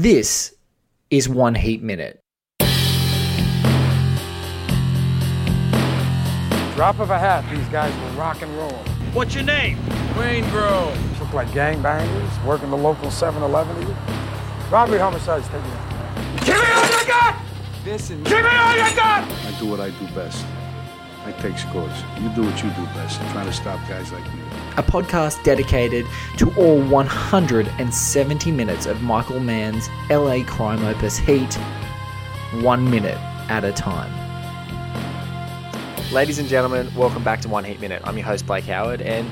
This is One Heat Minute. Drop of a hat, these guys will rock and roll. What's your name? Waingro. Look like gangbangers, working the local 7-Eleven. Robbery homicides taking it. Give me all you got! This and Give me all you got! I do what I do best. I take scores. You do what you do best. I'm Trying to stop guys like me. A podcast dedicated to all 170 minutes of Michael Mann's LA crime opus Heat, one minute at a time. Ladies and gentlemen, welcome back to One Heat Minute. I'm your host, Blake Howard, and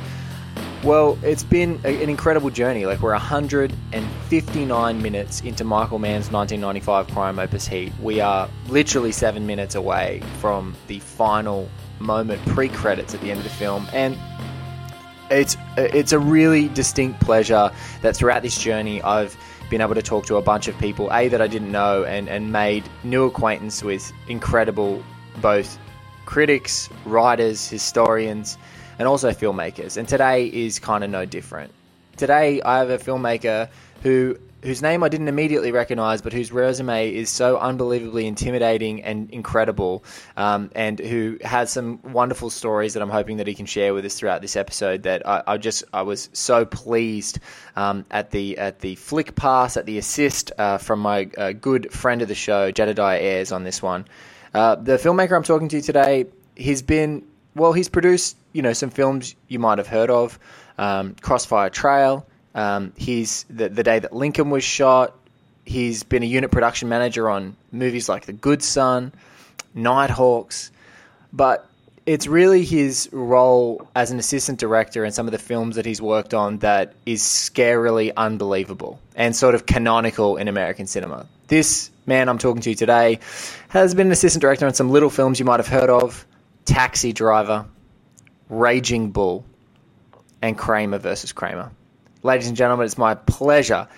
well, it's been a- an incredible journey. Like, we're 159 minutes into Michael Mann's 1995 crime opus Heat. We are literally seven minutes away from the final moment pre credits at the end of the film, and it's it's a really distinct pleasure that throughout this journey I've been able to talk to a bunch of people a that I didn't know and and made new acquaintance with incredible both critics, writers, historians, and also filmmakers. And today is kind of no different. Today I have a filmmaker who whose name I didn't immediately recognize, but whose resume is so unbelievably intimidating and incredible, um, and who has some wonderful stories that I'm hoping that he can share with us throughout this episode. That I, I just I was so pleased um, at the at the flick pass, at the assist uh, from my uh, good friend of the show, Jedidiah Ayres, on this one. Uh, the filmmaker I'm talking to today, he's been well, he's produced you know some films you might have heard of, um, Crossfire Trail. Um, he's the, the day that Lincoln was shot. He's been a unit production manager on movies like The Good Son, Nighthawks, but it's really his role as an assistant director in some of the films that he's worked on that is scarily unbelievable and sort of canonical in American cinema. This man I'm talking to today has been an assistant director on some little films you might have heard of Taxi Driver, Raging Bull, and Kramer versus Kramer. Ladies and gentlemen, it's my pleasure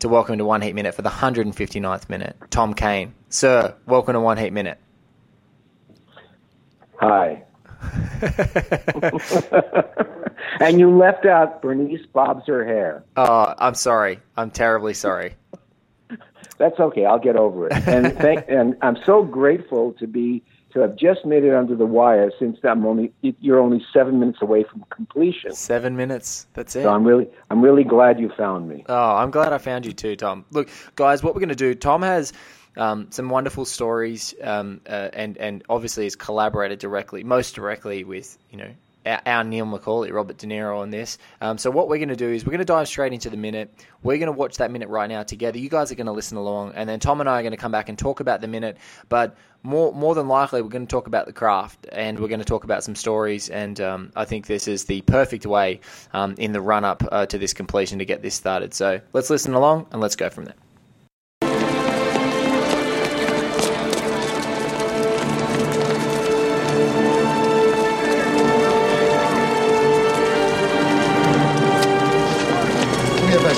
to welcome to One Heat Minute for the 159th minute, Tom Kane. Sir, welcome to One Heat Minute. Hi. and you left out Bernice bobs her hair. Oh, I'm sorry. I'm terribly sorry. That's okay. I'll get over it. And thank, and I'm so grateful to be to have just made it under the wire since I'm only you're only seven minutes away from completion. Seven minutes. That's it. So I'm really I'm really glad you found me. Oh, I'm glad I found you too, Tom. Look, guys, what we're going to do, Tom has um, some wonderful stories um, uh, and, and obviously has collaborated directly, most directly with, you know, our, Neil McCauley, Robert De Niro on this. Um, so what we're going to do is we're going to dive straight into the minute. We're going to watch that minute right now together. You guys are going to listen along, and then Tom and I are going to come back and talk about the minute. But more more than likely, we're going to talk about the craft, and we're going to talk about some stories. And um, I think this is the perfect way um, in the run up uh, to this completion to get this started. So let's listen along, and let's go from there.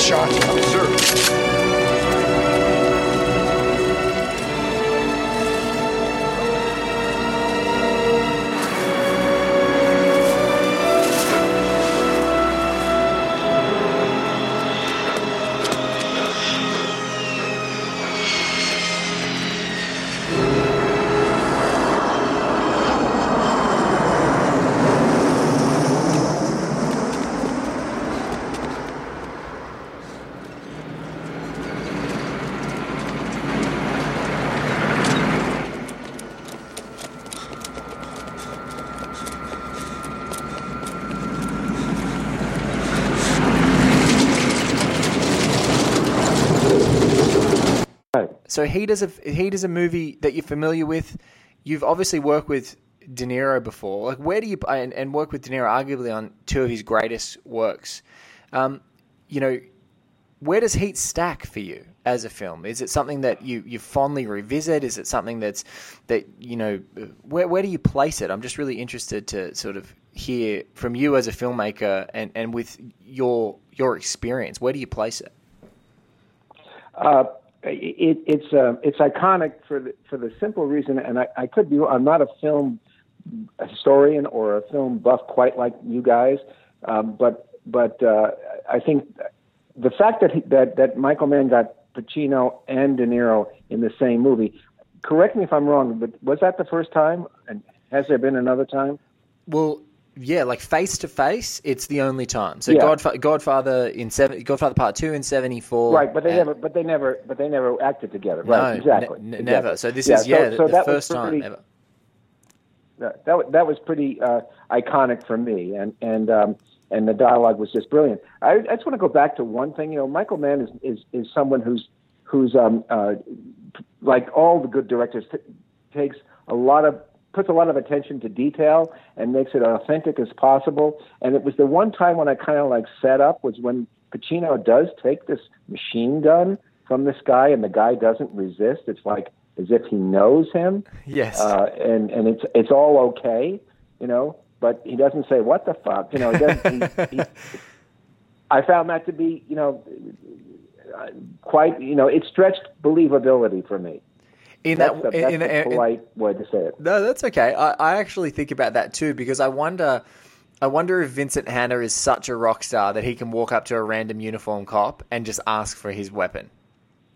Shot. Sir. So Heat is a Heat is a movie that you're familiar with. You've obviously worked with De Niro before. Like, where do you and, and work with De Niro arguably on two of his greatest works? Um, you know, where does Heat stack for you as a film? Is it something that you, you fondly revisit? Is it something that's that you know where where do you place it? I'm just really interested to sort of hear from you as a filmmaker and, and with your your experience. Where do you place it? Uh, it, it's uh, it's iconic for the for the simple reason, and I, I could be. I'm not a film historian or a film buff quite like you guys, um, but but uh, I think the fact that he, that that Michael Mann got Pacino and De Niro in the same movie. Correct me if I'm wrong, but was that the first time? And has there been another time? Well, yeah, like face to face, it's the only time. So Yeah. Godfa- Godfather in seven, Godfather Part Two in seventy four. Right, but they never, but they never, but they never acted together. No, Right, exactly. ne- exactly. never. So this is yeah, the, the that was first time pretty- ever. that that, that was pretty uh, iconic for me, and and um, and the dialogue was just brilliant. I, I just want to go back to one thing. You know, Michael Mann is is, is someone who's who's um, uh, like all the good directors t- takes a lot of puts a lot of attention to detail and makes it authentic as possible. And it was the one time when I kind of like set up was when Pacino does take this machine gun from this guy, and the guy doesn't resist. It's like as if he knows him Yes. uh, and and it's it's all okay, you know. But he doesn't say what the fuck, you know. He doesn't, he, he, I found that to be, you know, quite, you know, it stretched believability for me. In That's that, the, that's in, in- polite way to say it. No, that's okay. I, I actually think about that too because I wonder, I wonder if Vincent Hanna is such a rock star that he can walk up to a random uniform cop and just ask for his weapon.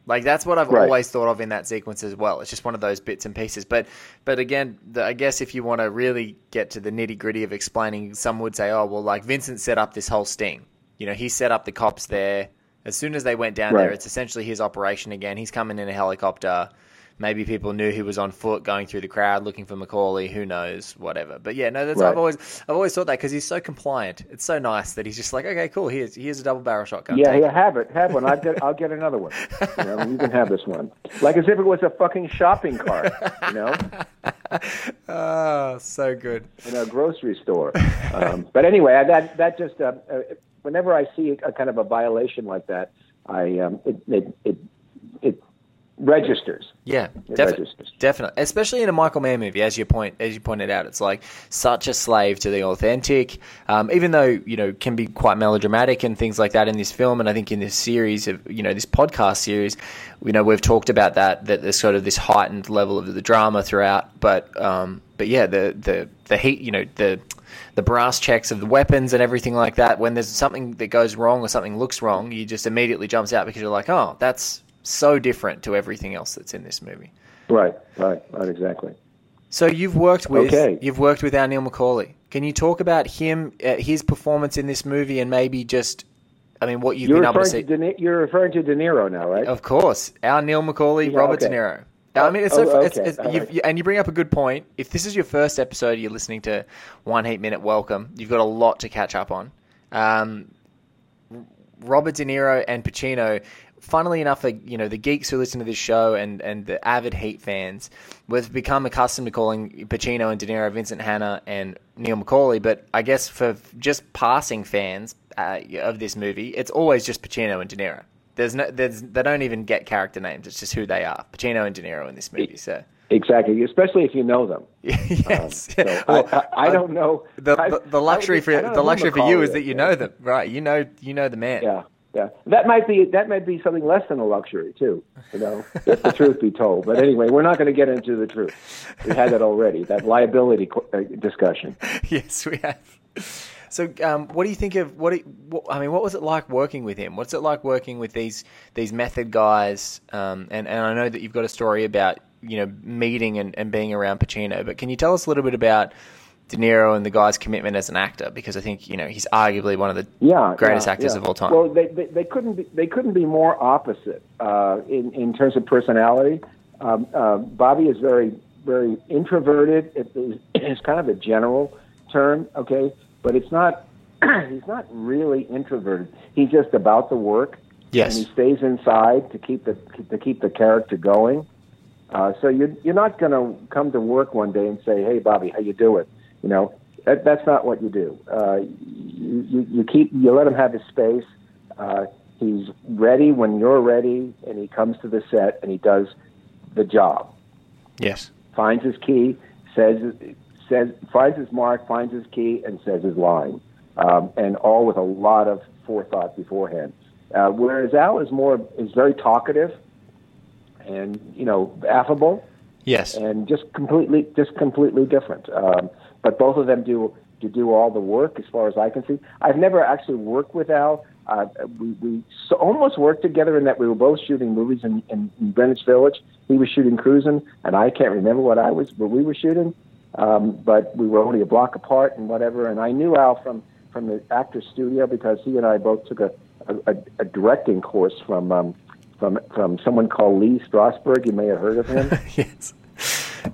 Like that's what I've Right. always thought of in that sequence as well. It's just one of those bits and pieces. But but again, the, I guess if you want to really get to the nitty gritty of explaining, some would say, oh well, like Vincent set up this whole sting. You know, he set up the cops there. As soon as they went down there, it's essentially his operation again. He's coming in a helicopter. Maybe people knew he was on foot going through the crowd looking for McCauley. Who knows? Whatever. But yeah, no, that's Right. I've always I've always thought that because he's so compliant. It's so nice that he's just like, okay, cool. Here's here's a double barrel shotgun. Yeah, yeah, have it, have one. I'll get, I'll get another one. You, know, you can have this one, like as if it was a fucking shopping cart, you know, Oh, so good. in a grocery store. Um, but anyway, I, that that just, uh, uh, whenever I see a, kind of a violation like that, I um, it, it it it registers. Yeah, defi- registers. definitely. Especially in a Michael Mann movie, as you point as you pointed out, it's like such a slave to the authentic. Um, even though you know can be quite melodramatic and things like that in this film, and I think in this series of you know this podcast series, you know we've talked about that that there's sort of this heightened level of the drama throughout. But um, but yeah, the the the heat, you know the the brass checks of the weapons and everything like that. When there's something that goes wrong or something looks wrong, you just immediately jumps out because you're like, oh, that's so different to everything else that's in this movie. Right, right, right, exactly. So you've worked with Okay. you've worked with our Neil McCauley. Can you talk about him, uh, his performance in this movie, and maybe just, I mean, what you've You're been able to see? to, Ni- you're referring to De Niro now, right? Of course, our Neil McCauley, Yeah, Robert okay. De Niro. I mean, it's. Oh, it's, okay, it's, you've, right. you, and you bring up a good point. If this is your first episode, you're listening to One Heat Minute. Welcome. You've got a lot to catch up on. Um, Robert De Niro and Pacino. Funnily enough, you know the geeks who listen to this show and, and the avid Heat fans, we've become accustomed to calling Pacino and De Niro Vincent Hanna and Neil McCauley. But I guess for just passing fans uh, of this movie, it's always just Pacino and De Niro. There's no, there's they don't even get character names. It's just who they are, Pacino and De Niro in this movie. So Exactly, especially if you know them. yes, So I, Well, I, I don't know the, the, the luxury would- for I the luxury for you is that you know them, right? You know you know the man. Yeah, yeah. That might be that might be something less than a luxury too. You know, if the truth be told. But anyway, we're not going to get into the truth. We had that already. That liability uh, discussion. yes, we have. So, um, what do you think of what, what? I mean, what was it like working with him? What's it like working with these these method guys? Um, and and I know that you've got a story about you know meeting and, and being around Pacino, but can you tell us a little bit about De Niro and the guy's commitment as an actor? Because I think you know he's arguably one of the Yeah, greatest yeah, actors yeah. of all time. Well, they, they, they couldn't be they couldn't be more opposite uh, in in terms of personality. Um, uh, Bobby is very very introverted. It is it's kind of a general term, okay, but it's not. he's not really introverted. He's just about the work. Yes. and he stays inside to keep the to keep the character going. Uh, so you're you're not going to come to work one day and say, "Hey, Bobby, how you doing?" You know, that, that's not what you do. Uh, you, you keep you let him have his space. Uh, he's ready when you're ready, and he comes to the set and he does the job. yes. Finds his key, says says finds his mark, finds his key, and says his line, um, and all with a lot of forethought beforehand. Uh, whereas Al is more is very talkative, and you know affable, Yes. and just completely just completely different. Um, but both of them do to do all the work as far as I can see. I've never actually worked with Al, uh, we we so almost worked together in that we were both shooting movies in, in, in Greenwich Village. He was shooting Cruising, and I can't remember what I was, what we were shooting. Um, but we were only a block apart and whatever. And I knew Al from from the Actors Studio because he and I both took a a, a directing course from um, from from someone called Lee Strasberg. You may have heard of him. yes,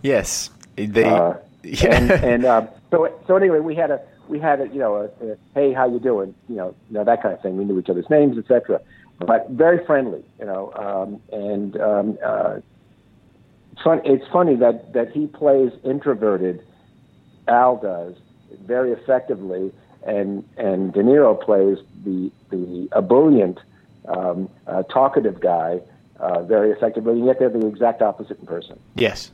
yes. The Uh, yeah. and and uh, so so anyway, we had a we had a you know a, a hey how you doing you know you know that kind of thing. We knew each other's names etc. But very friendly, you know. Um, and um, uh, fun, it's funny that that he plays introverted. Al does very effectively, and and De Niro plays the the ebullient, um, uh, talkative guy uh, very effectively, and yet they're the exact opposite in person. Yes.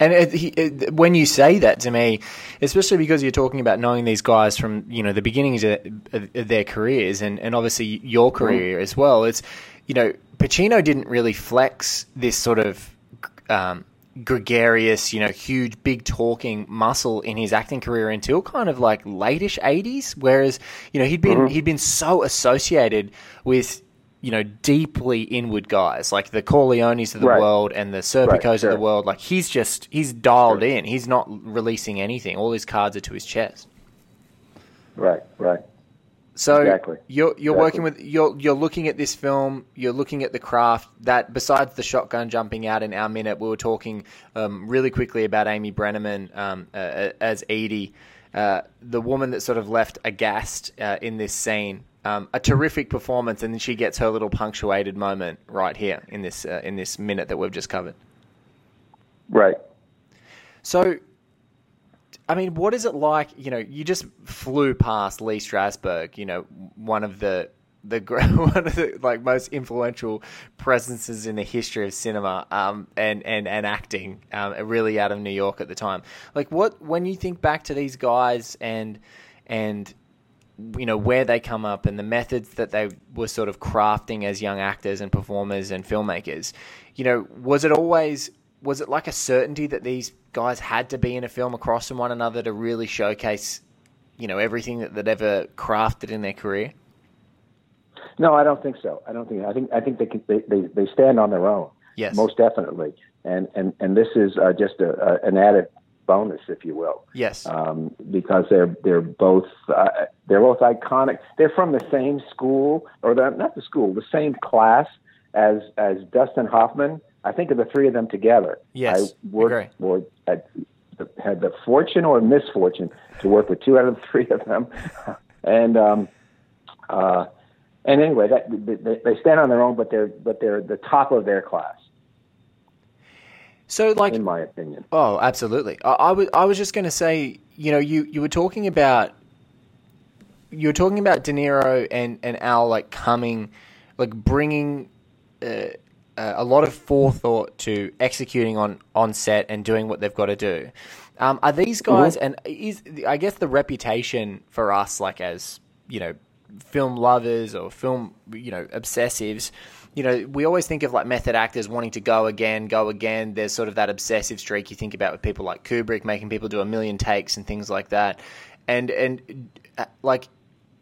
And it, he, it, when you say that to me, especially because you're talking about knowing these guys from you know the beginnings of, of their careers, and, and obviously your career as well, it's you know Pacino didn't really flex this sort of um, gregarious, you know, huge, big talking muscle in his acting career until kind of like lateish '80s. Whereas you know he'd been he'd been so associated with you know, deeply inward guys like the Corleones of the Right. world and the Serpicos Right, of the world. Like he's just he's dialed in. He's not releasing anything. All his cards are to his chest. Right, right. So Exactly. you're you're Exactly. working with you're you're looking at this film. You're looking at the craft that besides the shotgun jumping out in our minute, we were talking um, really quickly about Amy Brenneman um, uh, as Edie, uh, the woman that sort of left aghast uh, in this scene. Um, a terrific performance, and then she gets her little punctuated moment right here in this uh, in this minute that we've just covered. Right. So, I mean, what is it like? You know, you just flew past Lee Strasberg. You know, one of the the one of the like most influential presences in the history of cinema um, and and and acting, um, really out of New York at the time. Like, what when you think back to these guys and and you know where they come up and the methods that they were sort of crafting as young actors and performers and filmmakers you know was it always was it like a certainty that these guys had to be in a film across from one another to really showcase you know everything that they'd ever crafted in their career No, I don't think so. I don't think. I think. I think they can, they, they they stand on their own. Yes. Most definitely. And and and this is uh, just a, a an added bonus, if you will. yes um, because they're they're both uh, they're both iconic. They're from the same school, or the, not the school, the same class as as Dustin Hoffman. I think of the three of them together. Yes, I worked or had, had the fortune or misfortune to work with two out of the three of them, and um, uh, and anyway, that they, they stand on their own, but they're but they're the top of their class, so like in my opinion. Oh, absolutely. I, I was I was just going to say, you know, you, you were talking about you were talking about De Niro and and Al like coming, like bringing uh, uh, a lot of forethought to executing on on set and doing what they've got to do. Um, are these guys and is I guess the reputation for us, like as you know, film lovers or film you know obsessives. You know, we always think of like method actors wanting to go again, go again. There's sort of that obsessive streak you think about with people like Kubrick, making people do a million takes and things like that. And and uh, like,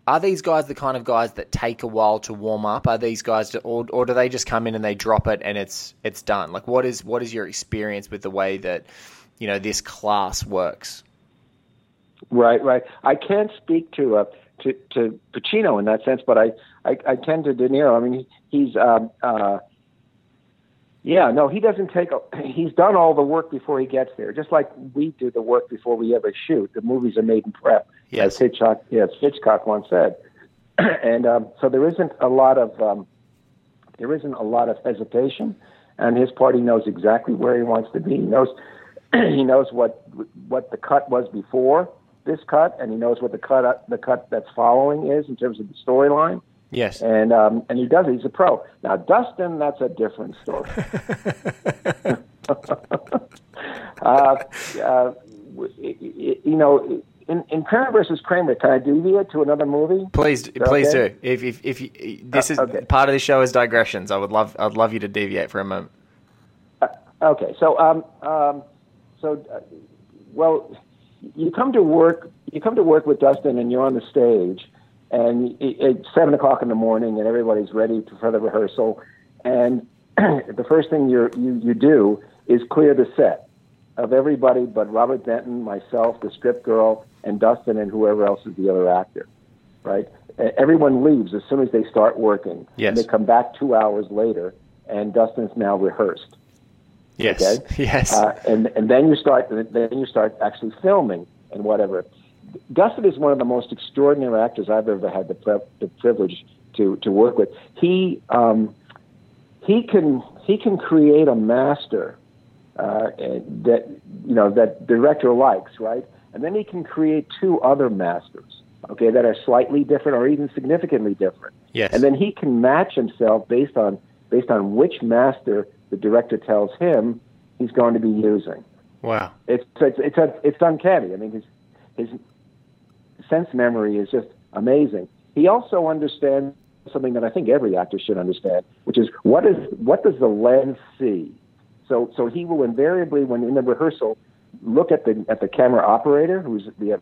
are these guys the kind of guys that take a while to warm up? Are these guys, to, or or do they just come in and they drop it and it's it's done? Like, what is what is your experience with the way that you know this class works? Right, right. I can't speak to uh, to to Pacino in that sense, but I I, I tend to De Niro. I mean, he, he's um, uh, yeah, no, he doesn't take. A, he's done all the work before he gets there, just like we do the work before we ever shoot. The movies are made in prep, Yes. as Hitchcock, yes, Hitchcock once said. and um, so there isn't a lot of um, there isn't a lot of hesitation, and his party knows exactly where he wants to be. He knows he knows what what the cut was before this cut, and he knows what the cut the cut that's following is in terms of the storyline. Yes. And um, and he does it. He's a pro. Now Dustin, that's a different story. uh, uh, w- y- y- you know, in, in Kramer versus Kramer, can I deviate to another movie? Please, please okay? do. If if if you, this is Uh, okay. part of the show is digressions, I would love I'd love you to deviate for a moment. Okay, so um, um, so uh, well, you come to work. You come to work with Dustin, and you're on the stage, and it, it's seven o'clock in the morning, and everybody's ready for the rehearsal, and the first thing you you you do is clear the set of everybody but Robert Benton, myself, the script girl, and Dustin, and whoever else is the other actor, right? Everyone leaves as soon as they start working. Yes. And they come back two hours later, and Dustin's now rehearsed. Yes. Okay. Yes. Uh, and and then you start then you start actually filming and whatever. Dustin is one of the most extraordinary actors I've ever had the, pri- the privilege to to work with. He um, he can he can create a master uh, that you know that the director likes, right? And then he can create two other masters, okay, that are slightly different or even significantly different. Yes. And then he can match himself based on based on which master the director tells him he's going to be using. wow. It's it's it's it's uncanny. I mean, his his sense memory is just amazing. He also understands something that I think every actor should understand, which is what is what does the lens see? So so he will invariably, when in the rehearsal, look at the at the camera operator, who's the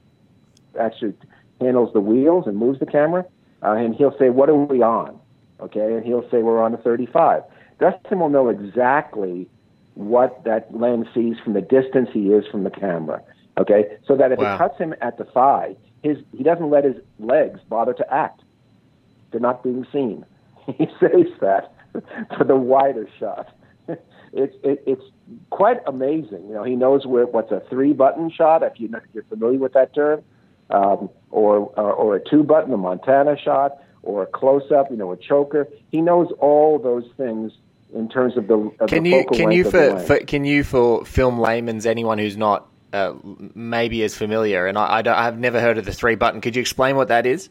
actually handles the wheels and moves the camera, uh, and he'll say, "What are we on?" Okay, and he'll say, "We're on a 35." Dustin will know exactly what that lens sees from the distance he is from the camera. Okay, so that if Wow. it cuts him at the thigh, his he doesn't let his legs bother to act. They're not being seen. He saves that for the wider shot. It's it, it's quite amazing. You know, he knows where what's a three button shot if you know, if you're familiar with that term, um, or, or or a two button, a Montana shot, or a close up. You know, a choker. He knows all those things in terms of the of Can the you can you for, for can you for film layman's anyone who's not uh, maybe as familiar and I, I don't, I've never heard of the three button. Could you explain what that is?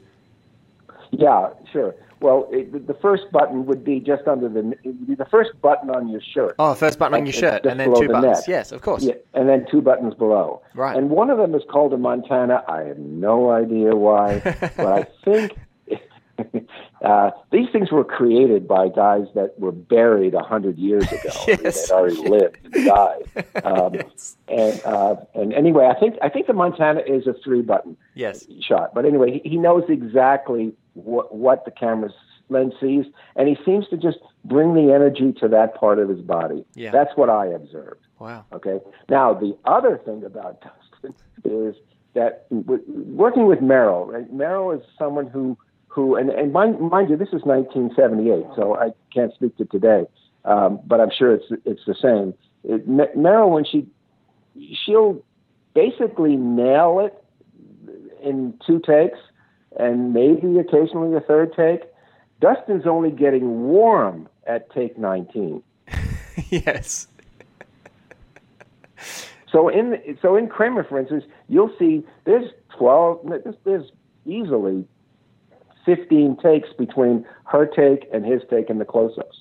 Yeah, sure. Well, it, the- first button would be just under the it would be the first button on your shirt. Oh, first button on your shirt and then two the buttons. neck. Yes, of course. Yeah, and then two buttons below. Right. And one of them is called a Montana. I have no idea why, but I think uh, these things were created by guys that were buried a hundred years ago. Yes. They'd already lived and died. Um, Yes. And uh, and anyway, I think I think the Montana is a three button Yes. shot. But anyway, he, he knows exactly what what the camera's lens sees, and he seems to just bring the energy to that part of his body. Yeah. That's what I observed. Wow. Okay. Now the other thing about Dustin is that w- working with Meryl, right? Meryl is someone who who and and mind, mind you, this is 1978, so I can't speak to today, um, but I'm sure it's it's the same. It, when she she'll basically nail it in two takes and maybe occasionally a third take. Dustin's only getting warm at take 19. yes. So in so in Kramer, for instance, you'll see there's twelve. There's, there's easily fifteen takes between her take and his take in the close-ups.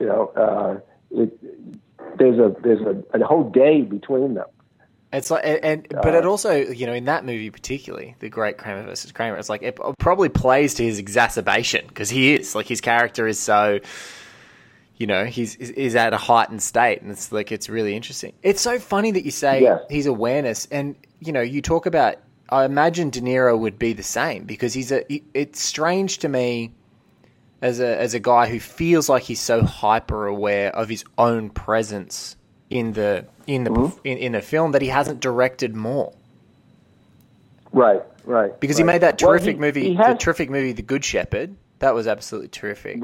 You know, uh, it, there's a there's a, a whole day between them. It's like, and, and but it also, you know, in that movie particularly, the Great Kramer versus Kramer, it's like it probably plays to his exacerbation because he is like his character is so, you know, he's is, at a heightened state, and it's like it's really interesting. It's so funny that you say Yes. he's awareness, and you know, you talk about. I imagine De Niro would be the same because he's a. he- It's strange to me as a as a guy who feels like he's so hyper aware of his own presence in the in the Mm-hmm. in, in a film that he hasn't directed more Right, right. because he made that Well, terrific he- movie he the terrific movie The Good Shepherd that was absolutely terrific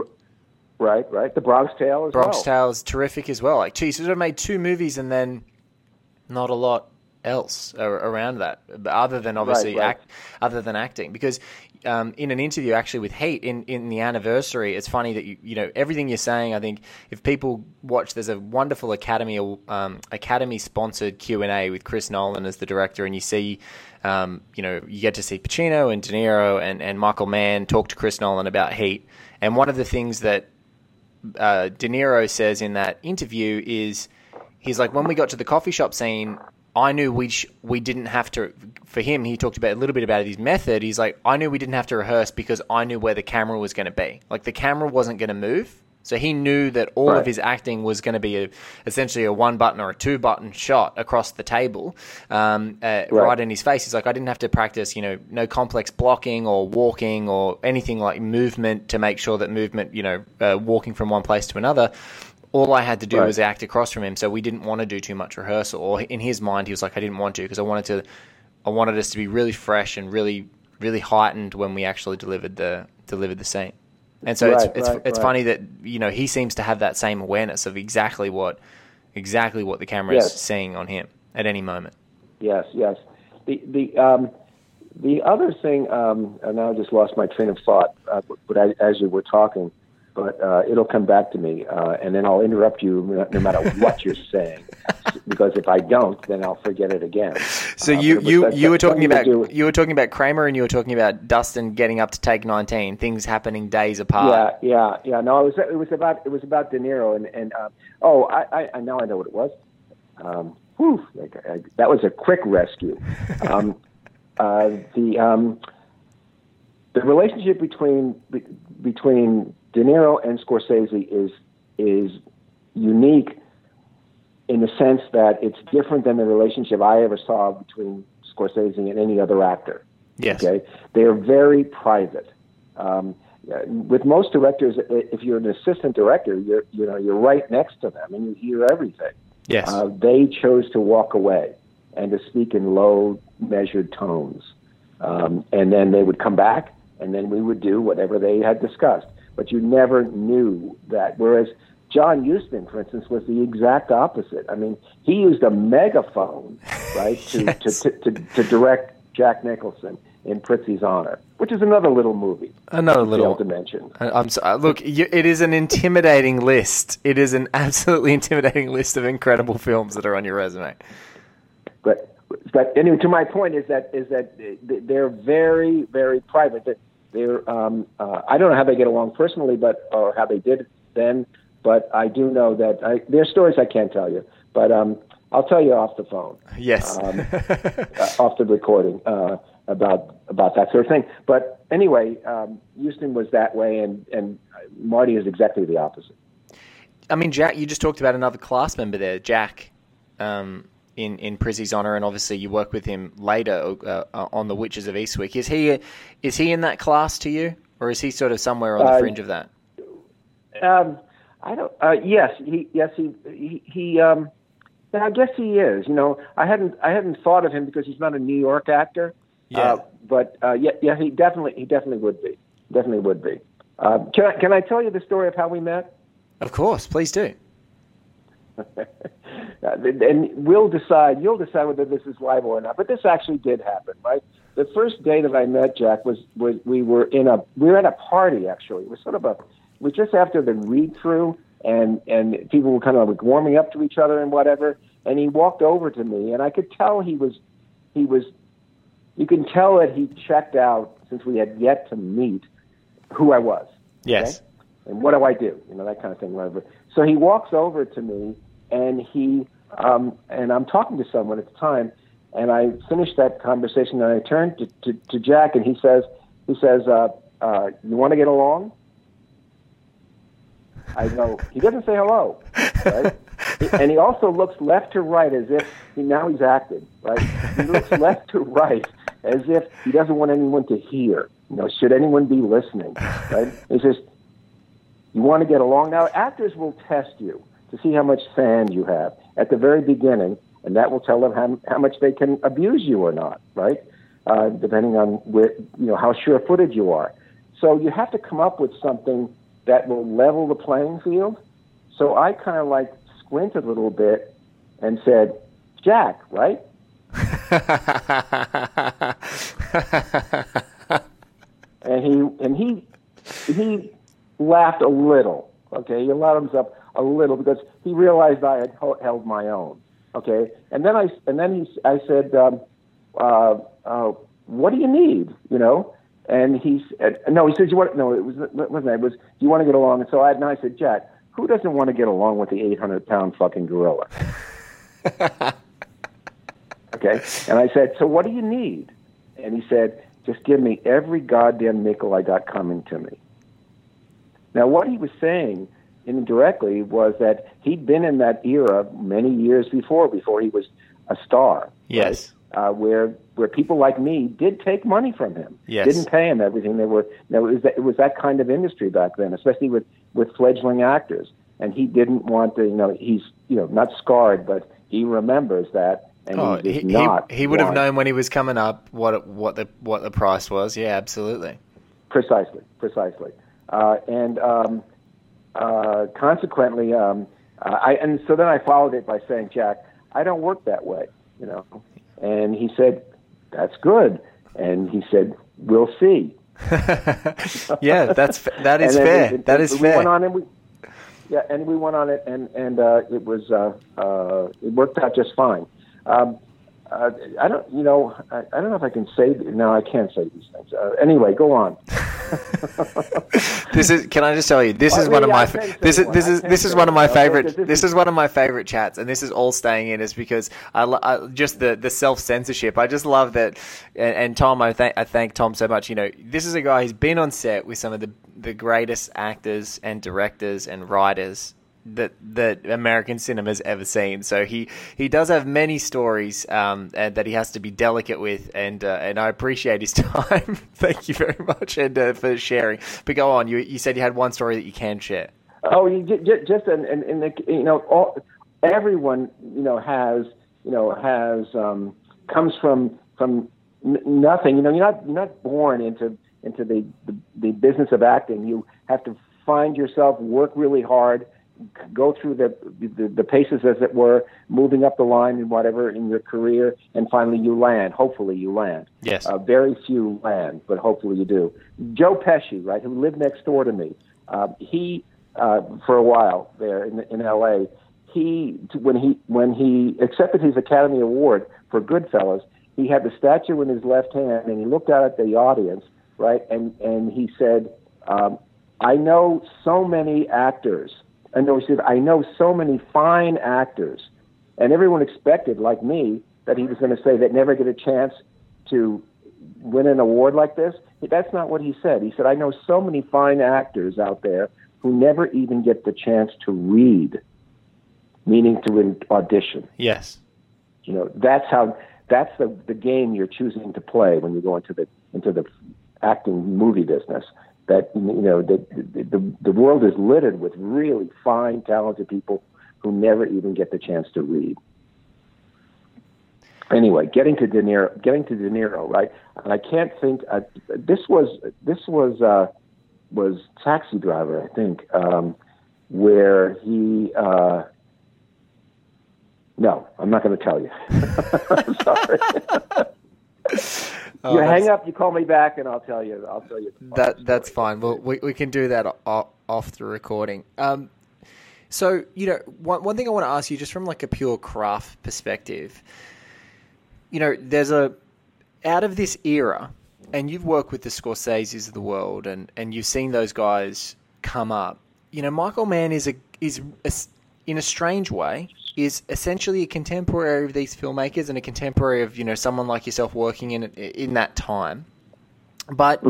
right, right. The Bronx Tale as Bronx well. Tale is terrific as well like geez he sort of made two movies and then not a lot else around that other than obviously right. act other than acting because um, in an interview actually with Heat in, in the anniversary it's funny that you you know everything you're saying I think if people watch there's a wonderful Academy um, Academy sponsored Q&A with Chris Nolan as the director and you see um, you know you get to see Pacino and De Niro and, and Michael Mann talk to Chris Nolan about Heat and one of the things that uh, De Niro says in that interview is he's like when we got to the coffee shop scene I knew we sh- we didn't have to for him he talked about a little bit about his method he's like I knew we didn't have to rehearse because I knew where the camera was going to be like the camera wasn't going to move So he knew that all Right. of his acting was going to be a, essentially a one button or a two button shot across the table, um, uh, right. in his face. He's like, I didn't have to practice, you know, no complex blocking or walking or anything like movement to make sure that movement, you know, uh, walking from one place to another. All I had to do Right. was act across from him, so we didn't want to do too much rehearsal. Or in his mind, he was like, I didn't want to because I wanted to, I wanted us to be really fresh and really, really heightened when we actually delivered the delivered the scene. And so Right, it's it's, right, it's right. funny that you know he seems to have that same awareness of exactly what exactly what the camera is Yes. seeing on him at any moment. Yes, yes. The the um, the other thing, um, and now I just lost my train of thought, uh, but I, as you were talking, but uh, it'll come back to me, uh, and then I'll interrupt you no- matter what you're saying, because if I don't, then I'll forget it again. So Uh, you but it was you you were talking about with- you were talking about Kramer and you were talking about Dustin getting up to take nineteen, things happening days apart. Yeah, yeah, yeah. No, it was it was about it was about De Niro and and um, oh, I, I I now I know what it was. Um, whew, like, I, that was a quick rescue. Um, uh, the um, the relationship between between De Niro and Scorsese is is unique in the sense that it's different than the relationship I ever saw between Scorsese and any other actor. Yes. Okay, they are very private. Um, with most directors, if you're an assistant director, you're you know you're right next to them and you hear everything. Yes. Uh, they chose to walk away and to speak in low, measured tones, um, and then they would come back, and then we would do whatever they had discussed. But you never knew that. Whereas John Huston, for instance, was the exact opposite. I mean, he used a megaphone, right, to, Yes. to, to, to, to direct Jack Nicholson in Prizzi's Honor, which is another little movie. Another little dimension. I'm so, uh, look. You, it is an intimidating list. It is an absolutely intimidating list of incredible films that are on your resume. but but anyway, to my point is that is that they're very very private. That they're um, uh, I don't know how they get along personally, but or how they did then. But I do know that I, are stories I can't tell you, but um, I'll tell you off the phone, Yes. um, uh, off the recording uh, about about that sort of thing. But anyway, um, Huston was that way, and and Marty is exactly the opposite. I mean, Jack. You just talked about another class member there, Jack, um, in in Prizzi's honor, and obviously you work with him later uh, uh, on the Witches of Eastwick. Is he is he in that class to you, or is he sort of somewhere on the Uh, fringe of that? Um, I don't. Uh, yes, he. Yes, he. He. he um, I guess he is. You know, I hadn't. I hadn't thought of him because he's not a New York actor. Yeah. Uh, but uh, yeah, yeah, he definitely. He definitely would be. Definitely would be. Uh, can I? Can I tell you the story of how we met? Of course, please do. Uh, and we'll decide. You'll decide whether this is libel or not. But this actually did happen, right? The first day that I met Jack was, was we were in a we were at a party actually. It was sort of a it was just after the read through, and and people were kind of like warming up to each other and whatever. And he walked over to me, and I could tell he was he was. You can tell that he checked out since we had yet to meet who I was Yes. and what do I do? You know, that kind of thing, whatever. So he walks over to me and he, um, and I'm talking to someone at the time, and I finished that conversation and I turned to, to, to Jack and he says, he says, uh, uh, you want to get along? I go, he doesn't say hello, right? and he also looks left to right as if he, now he's acted, right? He looks left to right as if he doesn't want anyone to hear. You know, should anyone be listening, right? He says, you want to get along. Now, actors will test you to see how much sand you have at the very beginning, and that will tell them how, how much they can abuse you or not, right? Uh, depending on where, you know, how sure-footed you are. So you have to come up with something that will level the playing field. So I kind of like squinted a little bit and said, Jack, right? and he and he he laughed a little. Okay, he allowed himself a little because he realized I had held my own. Okay, and then I and then he I said, um, uh, uh, "What do you need?" You know, and he said, "No." He said, "You want?" No, it was it wasn't. It was. Do you want to get along? And so I and I said, "Jack, who doesn't want to get along with the eight hundred pound fucking gorilla?" okay, and I said, "So what do you need?" And he said, "Just give me every goddamn nickel I got coming to me." Now, what he was saying indirectly was that he'd been in that era many years before, before he was a star. Yes. right? Uh, where where people like me did take money from him. Yes. Didn't pay him everything. They were. No, it was that, it was that kind of industry back then, especially with with fledgling actors. And he didn't want to. You know, he's you know not scarred, but he remembers that. And Oh, he, he, he, he would have known when he was coming up what what the what the price was. Yeah, absolutely. Precisely, precisely. Uh, and um, uh, consequently, um, I and so then I followed it by saying, Jack, I don't work that way, you know. And he said, That's good. And he said, We'll see. yeah, that's that is fair. we- that we- we fair. Went on and we, yeah, and we went on it, and and uh, it was uh, uh, it worked out just fine. Um, uh, I don't, you know, I, I don't know if I can say. No, I can't say these things. Uh, anyway, go on. This is. Can I just tell you? This is one of my. I fa- can say This is this is this is one of my favorite. this is- one of my favorite chats, and this is all staying in is because I, I just the the self censorship. I just love that. And, and Tom, I thank I thank Tom so much. You know, this is a guy who's been on set with some of the the greatest actors and directors and writers that that American cinema's ever seen. So he he does have many stories um, and that he has to be delicate with, and uh, and I appreciate his time. Thank you very much and uh, for sharing. But go on, you you said you had one story that you can share. Oh, you just, just and and, you know, all, everyone you know has you know has um, comes from from nothing. You know, you're not you're not born into into the, the the business of acting. You have to find yourself, work really hard, go through the, the the paces as it were, moving up the line and whatever in your career, and finally you land. Hopefully, you land. Yes. Uh, very few land, but hopefully you do. Joe Pesci, right, who lived next door to me, uh, he uh, for a while there in, in L.A. He when he when he accepted his Academy Award for Goodfellas, he had the statue in his left hand, and he looked out at the audience, right, and and he said, um, "I know so many actors." And no, he said, "I know so many fine actors," and everyone expected, like me, that he was going to say that never get a chance to win an award like this. That's not what he said. He said, I know so many fine actors out there who never even get the chance to read, meaning to audition. Yes. You know, that's how that's the the game you're choosing to play when you go into the into the acting movie business. That you know, the the, the, world is littered with really fine, talented people who never even get the chance to read anyway, getting to De Niro, getting to De Niro, right? And I can't think. This was this was uh, was Taxi Driver, I think, um, where he. Uh, no, I'm not going to tell you. Sorry. Oh, you hang up, you call me back, and I'll tell you. I'll tell you. That that's fine. Well, we we can do that o- off the recording. Um, so you know, one one thing I want to ask you, just from like a pure craft perspective, you know, there's a out of this era, and you've worked with the Scorseses of the world, and and you've seen those guys come up. You know, Michael Mann is a is a, in a strange way is essentially a contemporary of these filmmakers and a contemporary of you know someone like yourself working in in that time, but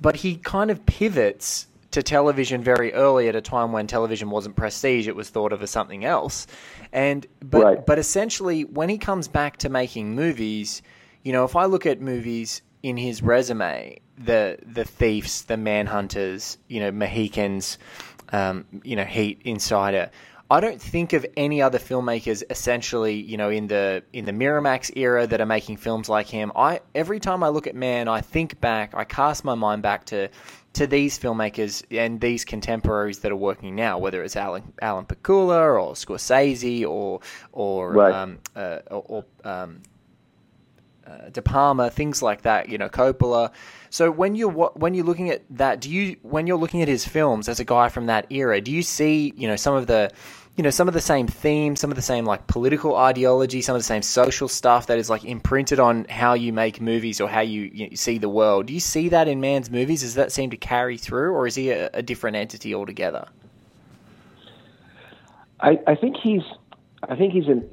but he kind of pivots to television very early at a time when television wasn't prestige; it was thought of as something else. And but Right. but essentially, when he comes back to making movies, you know, if I look at movies in his resume, the the thieves, the manhunters, you know, Mohicans, um, you know, Heat, Insider. I don't think of any other filmmakers essentially, you know, in the in the Miramax era that are making films like him. I every time I look at Mann, I think back, I cast my mind back to to these filmmakers and these contemporaries that are working now, whether it's Alan Alan Pakula or Scorsese or or Right. um, uh, or, um, uh, De Palma, things like that. You know, Coppola. So when you're when you're looking at that, do you when you're looking at his films as a guy from that era, do you see you know some of the you know some of the same themes, some of the same like political ideology, some of the same social stuff that is like imprinted on how you make movies or how you, you see the world? Do you see that in Mann's movies? Does that seem to carry through, or is he a, a different entity altogether? I, I think he's I think he's an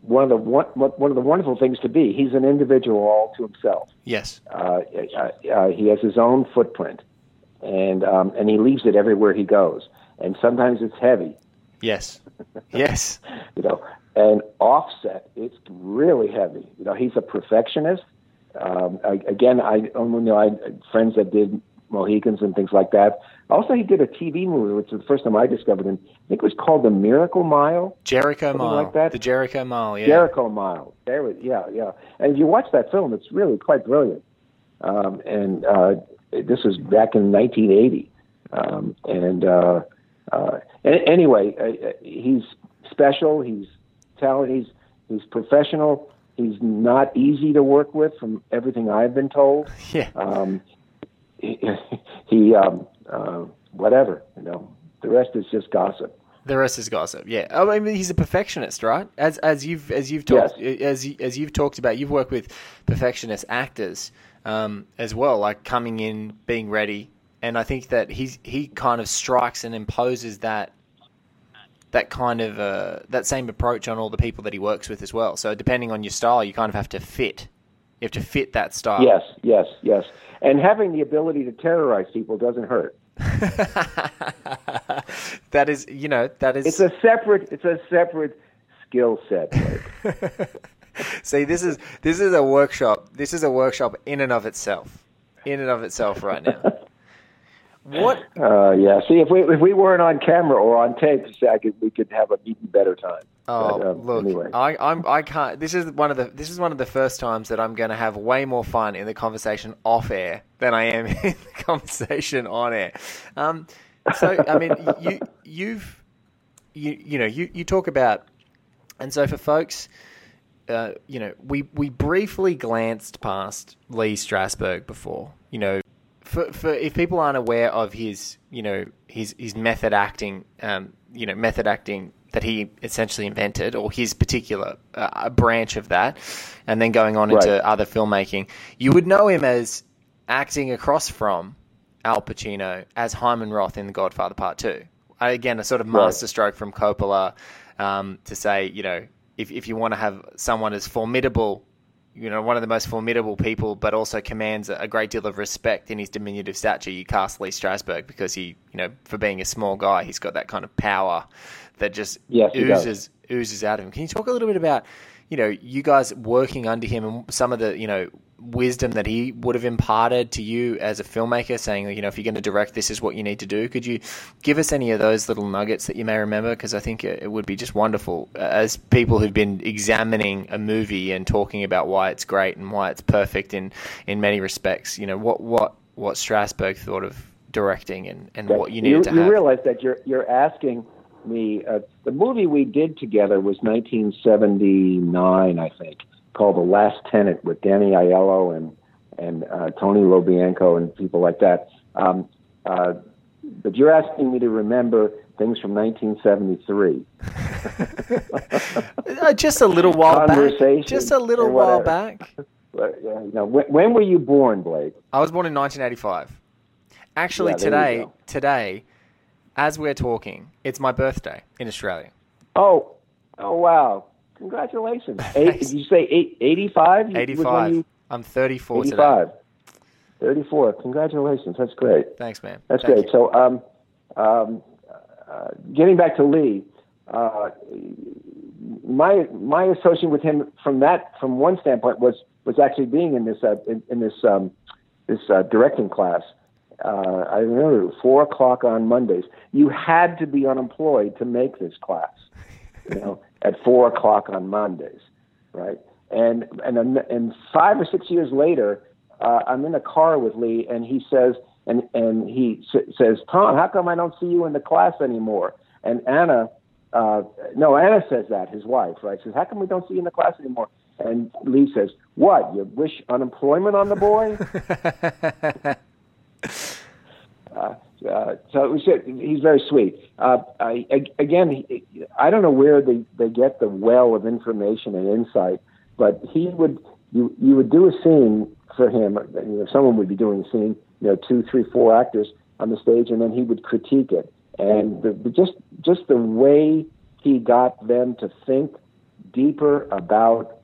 one of the one, one of the wonderful things to be. He's an individual all to himself. Yes. Uh, uh, uh, he has his own footprint, and um, and he leaves it everywhere he goes. And sometimes it's heavy, Yes. Yes. you know. And offset, it's really heavy. You know, he's a perfectionist. Um, I, again, I only know I friends that did Mohicans and things like that. Also, he did a TV movie, which is the first time I discovered him. I think it was called The Miracle Mile. Jericho Mile. like that? The Jericho Mile, yeah. Jericho Mile. There, was- yeah, yeah. And if you watch that film, it's really quite brilliant. Um, and uh, this was back in 1980. Um, and uh, uh, anyway, uh, uh, he's special. He's talented. He's he's professional. He's not easy to work with, from everything I've been told. Yeah. Um, he, he um, uh, whatever, you know. The rest is just gossip. The rest is gossip. Yeah, oh, I mean he's a perfectionist, right? As as you've as you've talked as you, as you've talked about, you've worked with perfectionist actors um, as well, like coming in, being ready, and I think that he's he kind of strikes and imposes that that kind of uh, that same approach on all the people that he works with as well. So depending on your style, you kind of have to fit. You have to fit that style. Yes, yes, yes. And having the ability to terrorize people doesn't hurt. that is, you know, that is. It's a separate. It's a separate skill set. See, this is this is a workshop. This is a workshop in and of itself, in and of itself, right now. What? uh, yeah. See, if we if we weren't on camera or on tape, I could, we could have an even better time. Oh, But, uh, look, Anyway. I, I'm I can't. This is one of the this is one of the first times that I'm going to have way more fun in the conversation off air than I am in the conversation on air. Um, so I mean, you you've you you know you you talk about, and so for folks. Uh, you know, we, we briefly glanced past Lee Strasberg before. You know, for, for if people aren't aware of his, you know, his his method acting, um, you know, method acting that he essentially invented, or his particular uh, branch of that, and then going on into other filmmaking, you would know him as acting across from Al Pacino as Hyman Roth in The Godfather Part Two. Again, a sort of Right. masterstroke from Coppola um, to say, you know, if if you want to have someone as formidable you know, one of the most formidable people, but also commands a great deal of respect in his diminutive stature. You cast Lee Strasberg because he, you know, for being a small guy, he's got that kind of power that just Yes, oozes oozes out of him. Can you talk a little bit about, you know, you guys working under him and some of the, you know, wisdom that he would have imparted to you as a filmmaker, saying, you know, if you're going to direct, this is what you need to do. Could you give us any of those little nuggets that you may remember? Because I think it would be just wonderful uh, as people who've been examining a movie and talking about why it's great and why it's perfect in in many respects. You know, what what what Strasberg thought of directing and, and what you needed you, to you realize that you're you're asking me. Uh, the movie we did together was 1979, I think, called The Last Tenant with Danny Aiello and and uh, Tony Lo Bianco and people like that. Um, uh, but you're asking me to remember things from 1973. Uh, just a little while back. Conversation Just a little while whatever. back. Uh, you know, when, when were you born, Blake? I was born in 1985. Actually, Yeah, today, today, as we're talking, it's my birthday in Australia. Oh, oh wow! Congratulations. Eight, did you say eight, 85? 85. you- I'm 34 today. 34. Congratulations. That's great. Thanks, man. That's Thank great. you. So, um, um, uh, getting back to Lee, uh, my my association with him from that from one standpoint was was actually being in this uh, in, in this um, this uh, directing class. Uh, I remember it was four o'clock on Mondays. You had to be unemployed to make this class. You know, at four o'clock on Mondays, right? And and and five or six years later, uh, I'm in a car with Lee, and he says, and and he s- says, Tom, how come I don't see you in the class anymore? And Anna, uh, no, Anna says that his wife, right? Says, how come we don't see you in the class anymore? And Lee says, what? You wish unemployment on the boy? uh, uh, so it was, he's very sweet. Uh, I, again, I don't know where they, they get the well of information and insight, but he would you you would do a scene for him. You know, someone would be doing a scene, you know, two, three, four actors on the stage, and then he would critique it. And the, just just the way he got them to think deeper about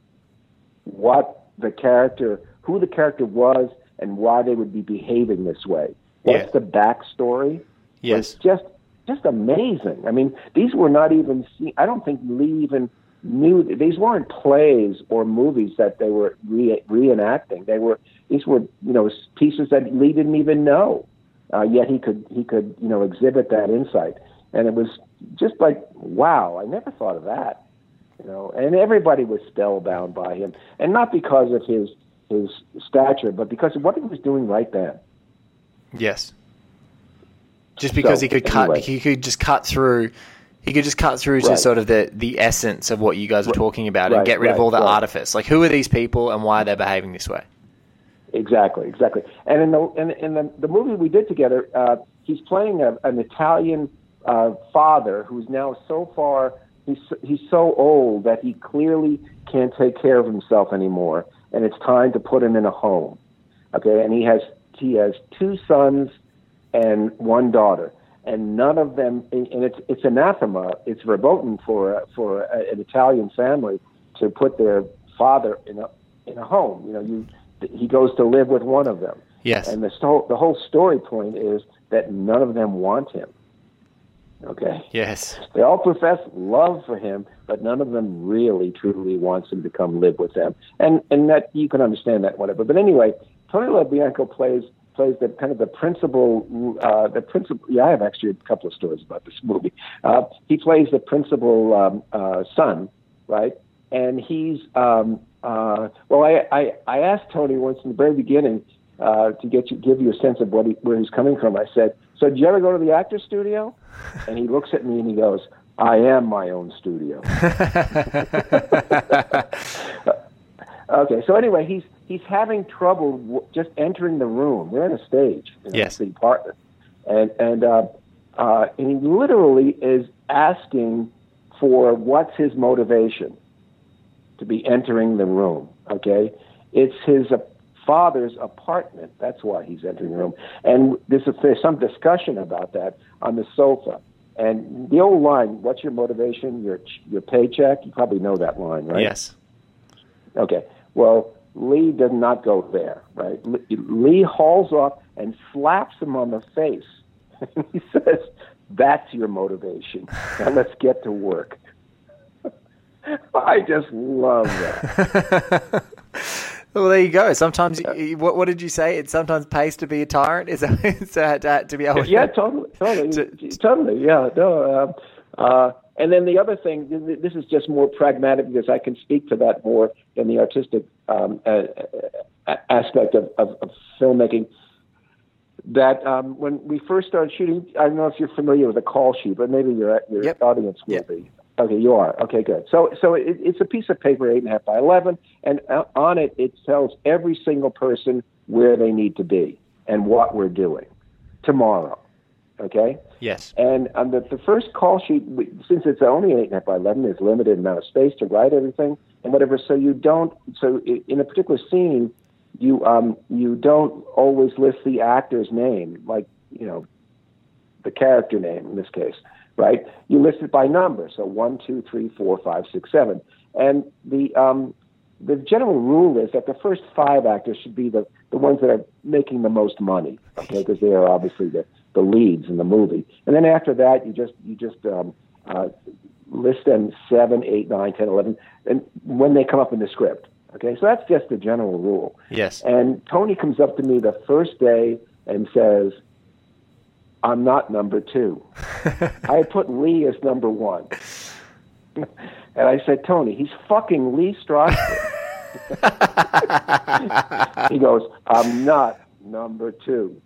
what the character, who the character was, and why they would be behaving this way. What's Yeah. the backstory? Yes. was just just amazing. I mean, these were not even. seen. I don't think Lee even knew. These weren't plays or movies that they were re- reenacting. They were. These were you know pieces that Lee didn't even know. Uh, yet he could he could you know exhibit that insight, and it was just like wow. I never thought of that. You know, and everybody was spellbound by him, and not because of his his stature, but because of what he was doing right then. Yes. Just because So, he could anyway. cut, he could just cut through. He could just cut through to sort of the, the essence of what you guys were talking about and get rid of all the right. artifice. Like, who are these people and why are they're behaving this way? Exactly, exactly. And in the in, in the, the movie we did together, uh, he's playing a, an Italian uh, father who's now so far he's he's so old that he clearly can't take care of himself anymore, and it's time to put him in a home. Okay, and he has he has two sons and one daughter, and none of them. And it's it's anathema. It's verboten for for a, an Italian family to put their father in a in a home. You know, you he goes to live with one of them. Yes. And the sto- the whole story point is that none of them want him. Okay. Yes. They all profess love for him, but none of them really truly wants him to come live with them. And and that you can understand that whatever. But anyway, Tony Lo Bianco plays plays the kind of the principal uh, the principal. Yeah, I have actually a couple of stories about this movie. Uh, he plays the principal um, uh, son, right? And he's um, uh, well. I, I I asked Tony once in the very beginning uh, to get you give you a sense of what he, where he's coming from. I said, "So did you ever go to the actor studio?" And he looks at me and he goes, "I am my own studio." okay, so anyway, he's he's having trouble w- just entering the room. We're in a stage, know, Yes. the apartment, and and uh, uh, and he literally is asking for what's his motivation to be entering the room. Okay, it's his uh, father's apartment. That's why he's entering the room. And there's, a, there's some discussion about that on the sofa. And the old line, "What's your motivation? Your your paycheck." You probably know that line, right? Yes. Okay. Well, Lee does not go there, right? Lee, hauls off and slaps him on the face. he says, "That's your motivation. Now let's get to work." I just love that. Well, there you go. Sometimes, you, what, what did you say? It sometimes pays to be a tyrant. Is that is that to, to be able? yeah, totally, totally, To- totally. Yeah, no. Uh, uh, and then the other thing, this is just more pragmatic because I can speak to that more than the artistic um, uh, aspect of, of, of filmmaking. That um, when we first started shooting, I don't know if you're familiar with the call sheet, but maybe your your Yep. audience will Yep. be. Okay, you are. Okay, good. So, so it, it's a piece of paper, eight and a half by eleven, and uh, on it it tells every single person where they need to be and what we're doing tomorrow. Okay, Yes. and on the, the first call sheet, since it's only eight and a half by eleven, there's limited amount of space to write everything and whatever. So you don't. So in a particular scene, you um you don't always list the actor's name, like you know, the character name in this case, right? You list it by number. So one, two, three, four, five, six, seven, and the um the general rule is that the first five actors should be the, the ones that are making the most money, okay, because they are obviously the, the leads in the movie. And then after that, you just you just um, uh, list them seven, eight, nine, ten, eleven, and when they come up in the script. Okay, so that's just the general rule. Yes. And Tony comes up to me the first day and says, "I'm not number two. I put Lee as number one." And I said, Tony, he's fucking Lee Strasberg. he goes, I'm not number two.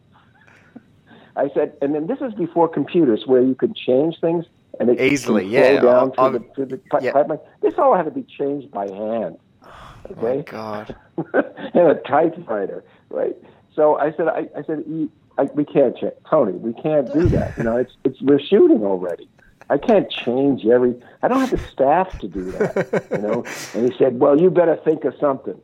I said, and then this is before computers where you could change things and it Easily, yeah. down I'll- through the, through the yeah. pipeline. This all had to be changed by hand. Oh my Okay, God. and a typewriter, right? So I said, I, I said, "You- I, we can't change, Tony. We can't do that. You know, it's it's we're shooting already. I can't change every. I don't have the staff to do that. You know. And he said, well, you better think of something.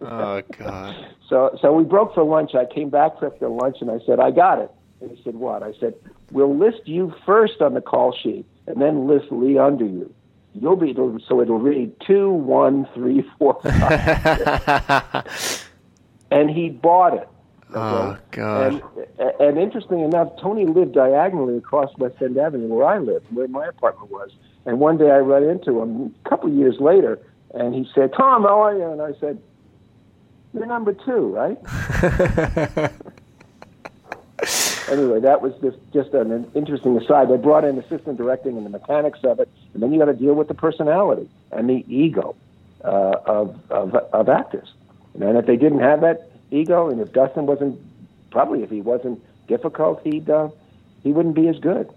Oh God. So so we broke for lunch. I came back after lunch and I said, I got it. And he said, what? I said, we'll list you first on the call sheet and then list Lee under you. You'll be so it'll read two, one, three, four, five. and he bought it. Oh, God. And, and interestingly enough, Tony lived diagonally across West End Avenue where I lived, where my apartment was. And one day I ran into him a couple of years later, and he said, "Tom, how are you?" And I said, "You're number two, right?" anyway, that was just just an interesting aside. They brought in assistant directing and the mechanics of it, and then you got to deal with the personality and the ego uh, of, of of actors. And if they didn't have that ego, and if Dustin wasn't probably if he wasn't difficult, he'd uh, he wouldn't be as good.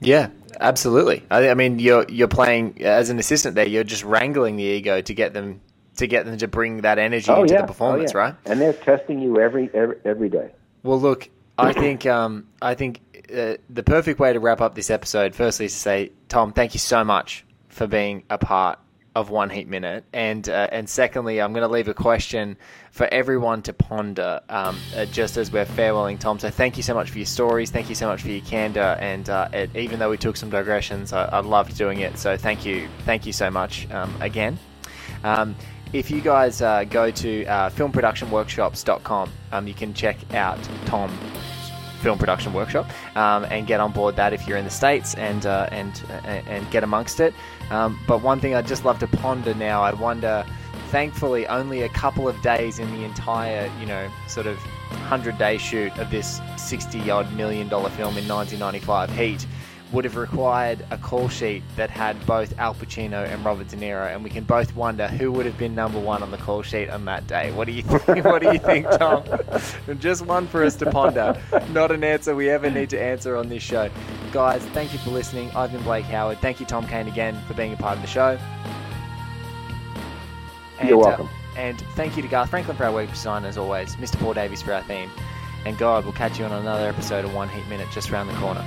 Yeah, absolutely. I, I mean, you're you're playing as an assistant there. You're just wrangling the ego to get them to get them to bring that energy Oh into yeah, the performance, oh, yeah. right? And they're testing you every every, every day. Well, look, I think um, I think uh, the perfect way to wrap up this episode, firstly, is to say, Tom, thank you so much for being a part of One Heat Minute, and uh, and secondly, I'm going to leave a question for everyone to ponder, um, uh, just as we're farewelling Tom. So thank you so much for your stories, thank you so much for your candor, and uh, it, even though we took some digressions, I, I loved doing it. So thank you, thank you so much um, again. If you guys uh, go to uh, filmproductionworkshops.com, um, you can check out Tom's film production workshop um, and get on board that if you're in the states and uh, and and and get amongst it. Um, but one thing I'd just love to ponder now, I'd wonder. Thankfully, only a couple of days in the entire, you know, sort of hundred day shoot of this sixty odd million dollar film in 1995 Heat would have required a call sheet that had both Al Pacino and Robert De Niro, and we can both wonder who would have been number one on the call sheet on that day. What do you think? what do you think, Tom? Just one for us to ponder. Not an answer we ever need to answer on this show. Guys, thank you for listening. I've been Blake Howard. Thank you, Tom Kane, again for being a part of the show. And, You're uh, welcome. and thank you to Garth Franklin for our web design, as always. Mr. Paul Davies for our theme. And God, we'll catch you on another episode of One Heat Minute just around the corner.